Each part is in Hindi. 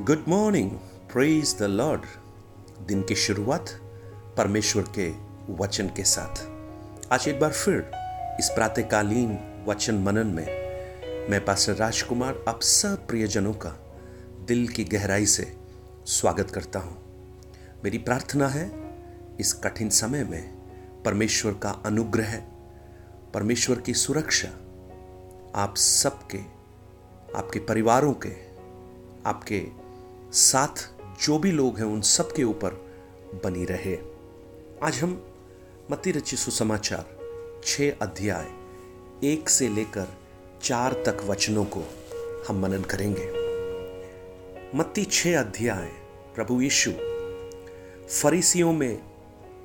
Good morning praise the Lord दिन की शुरुआत परमेश्वर के वचन के साथ। आज एक बार फिर इस प्रातकालीन वचन मनन में मैं पास्टर राजकुमार, आप सब प्रियजनों का दिल की गहराई से स्वागत करता हूँ। मेरी प्रार्थना है इस कठिन समय में परमेश्वर का अनुग्रह, परमेश्वर की सुरक्षा आप सबके, आपके परिवारों के, आपके साथ जो भी लोग हैं उन सब के ऊपर बनी रहे। आज हम मती रची सुसमाचार छ अध्याय, एक से लेकर चार तक वचनों को हम मनन करेंगे। मत्ती छ अध्याय, प्रभु यीशु। फरीसियों में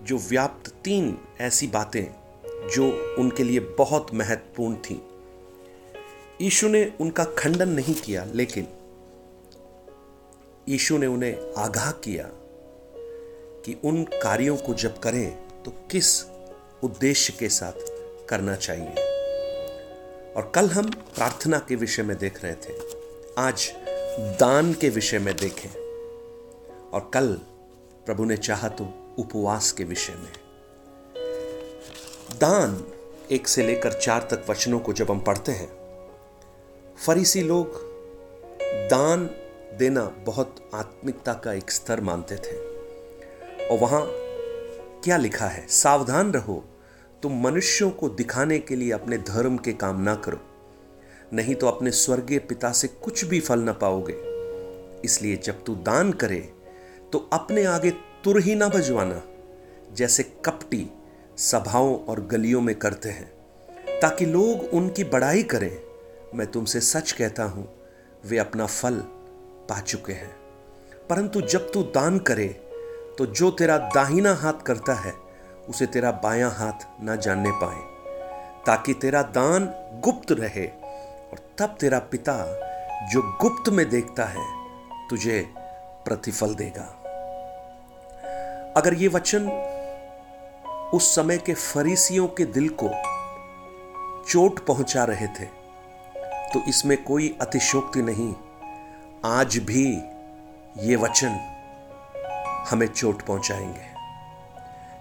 जो व्याप्त तीन ऐसी बातें जो उनके लिए बहुत महत्वपूर्ण थी। यीशु ने उनका खंडन नहीं किया, लेकिन यीशु ने उन्हें आगाह किया कि उन कार्यों को जब करें तो किस उद्देश्य के साथ करना चाहिए? और कल हम प्रार्थना के विषय में देख रहे थे। आज दान के विषय में देखें। और कल प्रभु ने चाहा तो उपवास के विषय में। दान एक से लेकर चार तक वचनों को जब हम पढ़ते हैं, फरीसी लोग दान देना बहुत आत्मिकता का एक स्तर मानते थे। और वहाँ क्या लिखा है? सावधान रहो, तुम मनुष्यों को दिखाने के लिए अपने धर्म के काम ना करो। नहीं तो अपने स्वर्गीय पिता से कुछ भी फल ना पाओगे। इसलिए जब तू दान करे तो अपने आगे तुर ही ना बजवाना, जैसे कपटी सभाओं और गलियों में करते हैं। ताकि लोग उनकी बड़ाई करें। मैं तुमसे सच कहता हूँ, वे अपना फल पा चुके हैं। परंतु जब तू दान करे तो जो तेरा दाहिना हाथ करता है, उसे तेरा बायां हाथ ना जानने पाए, ताकि तेरा दान गुप्त रहे, और तब तेरा पिता जो गुप्त में देखता है, तुझे प्रतिफल देगा। अगर ये वचन उस समय के फरीसियों के दिल को चोट पहुँचा रहे थे तो इसमें कोई अतिशोक्ति नहीं आज भी ये वचन हमें चोट पहुंचाएँगे।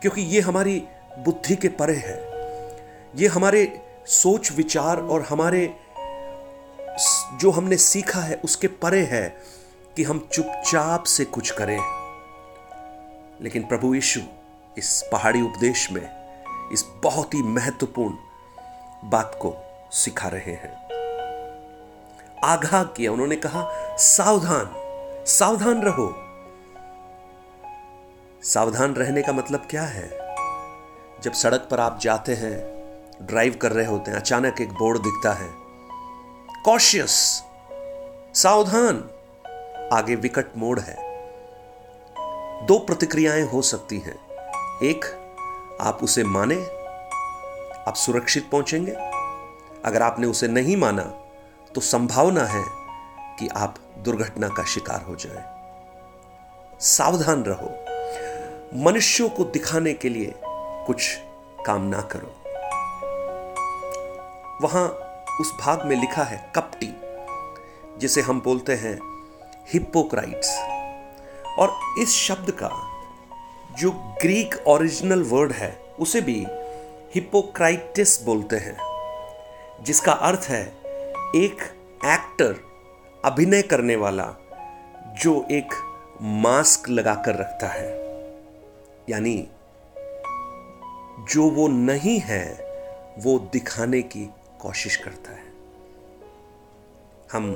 क्योंकि ये हमारी बुद्धि के परे है। ये हमारे सोच, विचार और हमारे जो हमने सीखा है, उसके परे है कि हम चुपचाप से कुछ करें। लेकिन प्रभु यीशु इस पहाड़ी उपदेश में इस बहुत ही महत्वपूर्ण बात को सिखा रहे हैं। आगाह किया, उन्होंने कहा सावधान सावधान रहो। सावधान रहने का मतलब क्या है? जब सड़क पर आप जाते हैं, ड्राइव कर रहे होते हैं, अचानक एक बोर्ड दिखता है। कॉशियस सावधान, आगे विकट मोड़ है। दो प्रतिक्रियाएँ हो सकती हैं। एक, आप उसे माने, आप सुरक्षित पहुँचेंगे। अगर आपने उसे नहीं माना तो संभावना है कि आप दुर्घटना का शिकार हो जाए। सावधान रहो। मनुष्यों को दिखाने के लिए कुछ काम ना करो। वहाँ उस भाग में लिखा है कपटी, जिसे हम बोलते हैं हिप्पोक्राइट्स। और इस शब्द का जो ग्रीक ओरिजिनल वर्ड है, उसे भी हिपोक्राइटिस बोलते हैं, जिसका अर्थ है एक एक्टर अभिनय करने वाला जो एक मास्क लगाकर रखता है, यानी जो वो नहीं है, वो दिखाने की कोशिश करता है। हम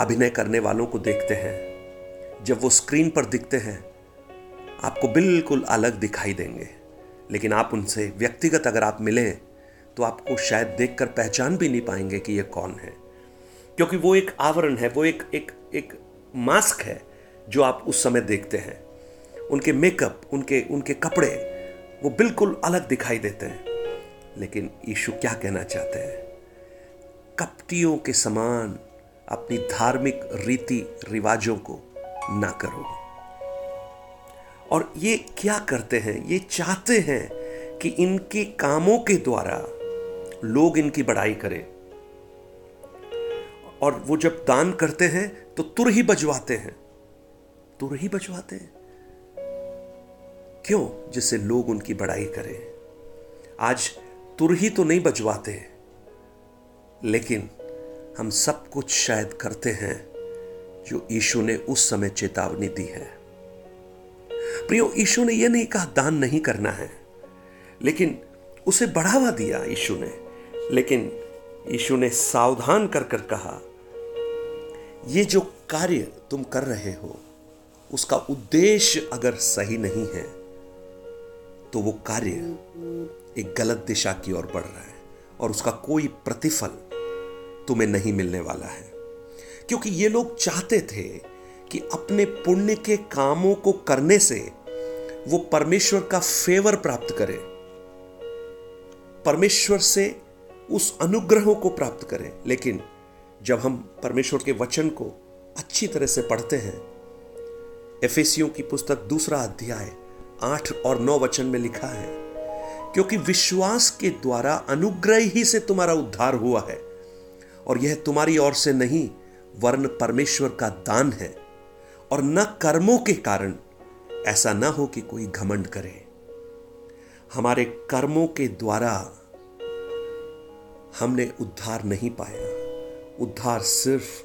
अभिनय करने वालों को देखते हैं। जब वो स्क्रीन पर दिखते हैं, आपको बिल्कुल अलग दिखाई देंगे। लेकिन आप उनसे व्यक्तिगत अगर आप मिलें तो आपको शायद देखकर पहचान भी नहीं पाएँगे कि ये कौन है। क्योंकि वो एक आवरण है, वो एक एक एक मास्क है जो आप उस समय देखते हैं। उनके मेकअप, उनके उनके कपड़े, वो बिल्कुल अलग दिखाई देते हैं। लेकिन यीशु क्या कहना चाहते हैं? कपटियों के समान अपनी धार्मिक रीति रिवाजों को ना करो। और ये क्या करते हैं? ये चाहते हैं कि इनके कामों के द्वारा लोग इनकी बड़ाई करें। और वो जब दान करते हैं तो तुर ही बजवाते हैं। तुर ही बजवाते हैं? क्यों? जिससे लोग उनकी बड़ाई करें। आज तुर ही तो नहीं बजवाते। लेकिन हम सब कुछ शायद करते हैं, जो ईशु ने उस समय चेतावनी दी है। प्रियो ईशु ने यह नहीं कहा दान नहीं करना है, लेकिन उसे बढ़ावा दिया ईशु ने। लेकिन ईशु ने सावधान कर कर कहा, ये जो कार्य तुम कर रहे हो, उसका उद्देश्य अगर सही नहीं है तो वो कार्य एक गलत दिशा की ओर बढ़ रहा है और उसका कोई प्रतिफल तुम्हें नहीं मिलने वाला है। क्योंकि ये लोग चाहते थे कि अपने पुण्य के कामों को करने से वो परमेश्वर का फेवर प्राप्त करें। परमेश्वर से उस अनुग्रहों को प्राप्त करें। लेकिन जब हम परमेश्वर के वचन को अच्छी तरह से पढ़ते हैं, एफेसियों की पुस्तक दूसरा अध्याय आठ और नौ वचन में लिखा है, क्योंकि विश्वास के द्वारा अनुग्रह ही से तुम्हारा उद्धार हुआ है, और यह तुम्हारी ओर से नहीं वर्ण परमेश्वर का दान है, और न कर्मों के कारण ऐसा ना हो कि कोई घमंड करे। हमारे कर्मों के द्वारा हमने उद्धार नहीं पाया। उद्धार सिर्फ़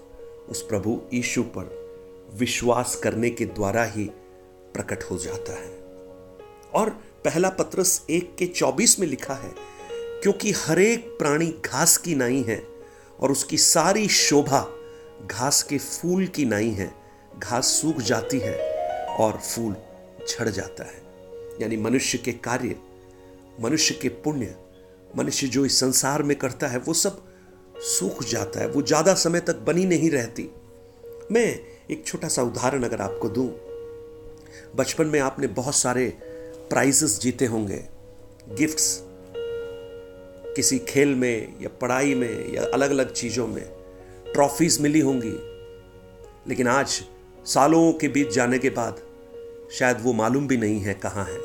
उस प्रभु यीशु पर विश्वास करने के द्वारा ही प्रकट हो जाता है। और पहला पत्रस एक के चौबीस में लिखा है, क्योंकि हरेक प्राणी घास की नाई है और उसकी सारी शोभा घास के फूल की नाई है। घास सूख जाती है और फूल झड़ जाता है। यानी मनुष्य के कार्य, मनुष्य के पुण्य मनुष्य जो इस संसार में करता है, वो सब सूख जाता है, वो ज़्यादा समय तक बनी नहीं रहती। मैं एक छोटा सा उदाहरण अगर आपको दूँ। बचपन में आपने बहुत सारे प्राइजेस जीते होंगे। गिफ्ट्स किसी खेल में या पढ़ाई में या अलग अलग चीज़ों में। ट्रॉफीज मिली होंगी। लेकिन आज, सालों के बीच जाने के बाद, शायद वो मालूम भी नहीं है कहाँ है।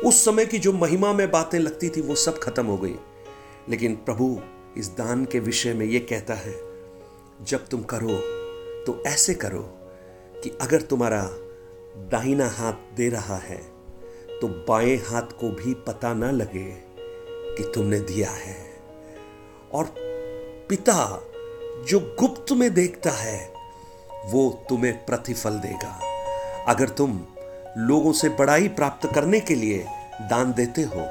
उस समय की जो महिमा में बातें लगती थी, वो सब खत्म हो गई। लेकिन प्रभु इस दान के विषय में ये कहता है, जब तुम करो तो ऐसे करो कि अगर तुम्हारा दाहिना हाथ दे रहा है तो बाएँ हाथ को भी पता ना लगे कि तुमने दिया है। और पिता जो गुप्त में देखता है, वो तुम्हें प्रतिफल देगा। अगर तुम लोगों से बड़ाई प्राप्त करने के लिए दान देते हो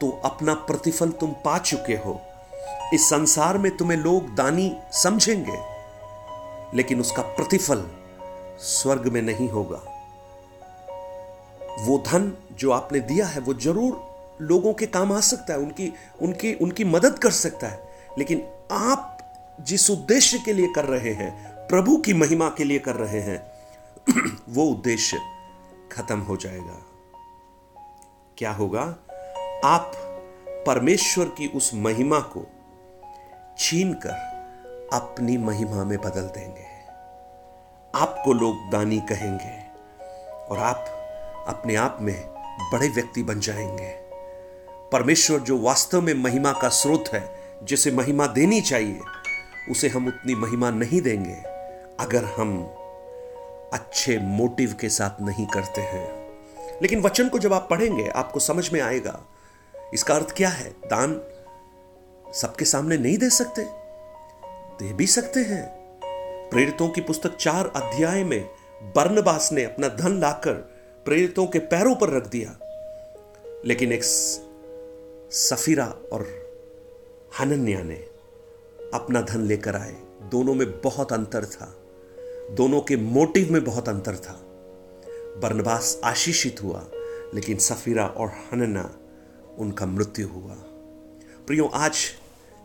तो अपना प्रतिफल तुम पा चुके हो। इस संसार में तुम्हें लोग दानी समझेंगे, लेकिन उसका प्रतिफल स्वर्ग में नहीं होगा। वो धन जो आपने दिया है, वो ज़रूर लोगों के काम आ सकता है, उनकी उनकी उनकी मदद कर सकता है। लेकिन आप जिस उद्देश्य के लिए कर रहे हैं, प्रभु की महिमा के लिए कर रहे हैं, वो उद्देश्य खत्म हो जाएगा। क्या होगा? आप परमेश्वर की उस महिमा को छीन कर अपनी महिमा में बदल देंगे। आपको लोग दानी कहेंगे और आप अपने आप में बड़े व्यक्ति बन जाएँगे। परमेश्वर जो वास्तव में महिमा का स्रोत है, जिसे महिमा देनी चाहिए, उसे हम उतनी महिमा नहीं देंगे अगर हम अच्छे मोटिव के साथ नहीं करते हैं। लेकिन वचन को जब आप पढ़ेंगे, आपको समझ में आएगा इसका अर्थ क्या है? दान सबके सामने नहीं दे सकते? दे भी सकते हैं। प्रेरितों की पुस्तक चार अध्याय में बर्नबास ने अपना धन लाकर प्रेरितों के पैरों पर रख दिया। लेकिन एक सफीरा और हनन्या ने अपना धन लेकर आए। दोनों में बहुत अंतर था। दोनों के मोटिव में बहुत अंतर था। बर्नबास आशीषित हुआ, लेकिन सफीरा और हनना उनका मृत्यु हुआ। प्रियो, आज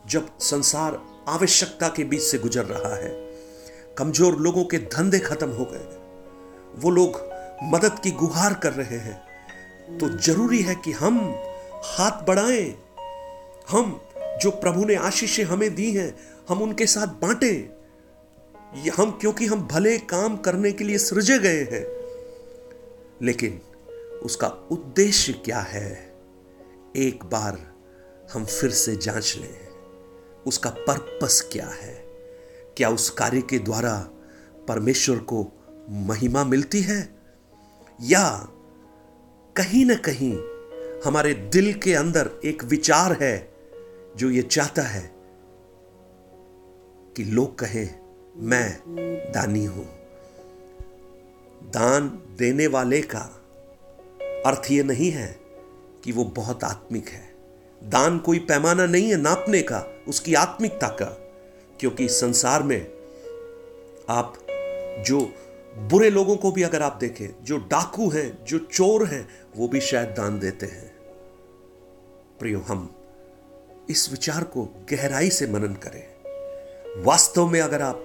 जब संसार आवश्यकता के बीच से गुजर रहा है, कमज़ोर लोगों के धंधे खत्म हो गए, वो लोग मदद की गुहार कर रहे हैं तो ज़रूरी है कि हम हाथ बढ़ाएँ, हम जो प्रभु ने आशीष हमें दी हैं, हम उनके साथ बांटे। हम, क्योंकि हम भले काम करने के लिए सृजे गए हैं, लेकिन उसका उद्देश्य क्या है? एक बार हम फिर से जाँच लें, उसका पर्पस क्या है? क्या उस कार्य के द्वारा परमेश्वर को महिमा मिलती है? या कहीं ना कहीं हमारे दिल के अंदर एक विचार है जो ये चाहता है कि लोग कहें, मैं दानी हूँ। दान देने वाले का अर्थ यह नहीं है कि वो बहुत आत्मिक है। दान कोई पैमाना नहीं है नापने का, उसकी आत्मिकता का। क्योंकि संसार में आप जो बुरे लोगों को भी अगर आप देखें, जो डाकू हैं, जो चोर हैं, वो भी शायद दान देते हैं। प्रियो, हम इस विचार को गहराई से मनन करें। वास्तव में अगर आप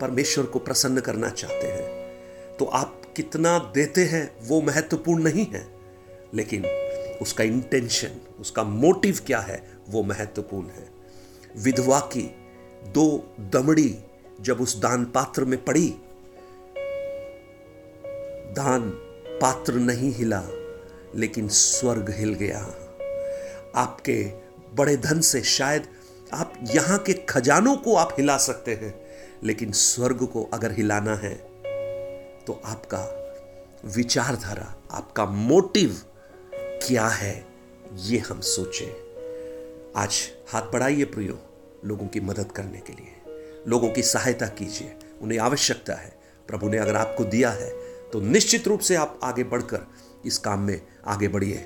परमेश्वर को प्रसन्न करना चाहते हैं तो आप कितना देते हैं वो महत्वपूर्ण नहीं है। लेकिन उसका इंटेंशन उसका मोटिव क्या है, वो महत्वपूर्ण है। विधवा की दो दमड़ी जब उस दान पात्र में पड़ी, दान पात्र नहीं हिला, लेकिन स्वर्ग हिल गया। आपके बड़े धन से शायद आप यहाँ के खजानों को आप हिला सकते हैं, लेकिन स्वर्ग को अगर हिलाना है तो आपका विचारधारा, आपका मोटिव क्या है ये हम सोचें। आज हाथ बढ़ाइए प्रियो, लोगों की मदद करने के लिए। लोगों की सहायता कीजिए, उन्हें आवश्यकता है। प्रभु ने अगर आपको दिया है तो निश्चित रूप से आप आगे बढ़कर इस काम में आगे बढ़िए।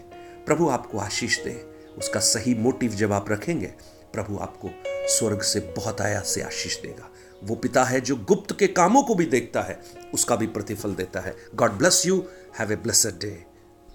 प्रभु आपको आशीष दे, उसका सही मोटिव जब आप रखेंगे, प्रभु आपको स्वर्ग से बहुत आया से आशीष देगा। वो पिता है जो गुप्त के कामों को भी देखता है, उसका भी प्रतिफल देता है। God bless you have a blessed day